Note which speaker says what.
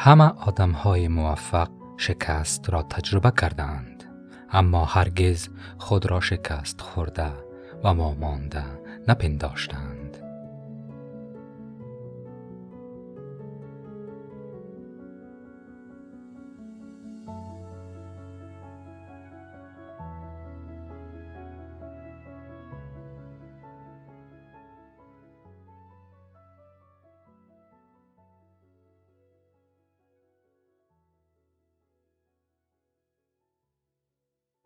Speaker 1: همه آدم های موفق شکست را تجربه کردند اما هرگز خود را شکست خورده و ما مانده نپنداشتند.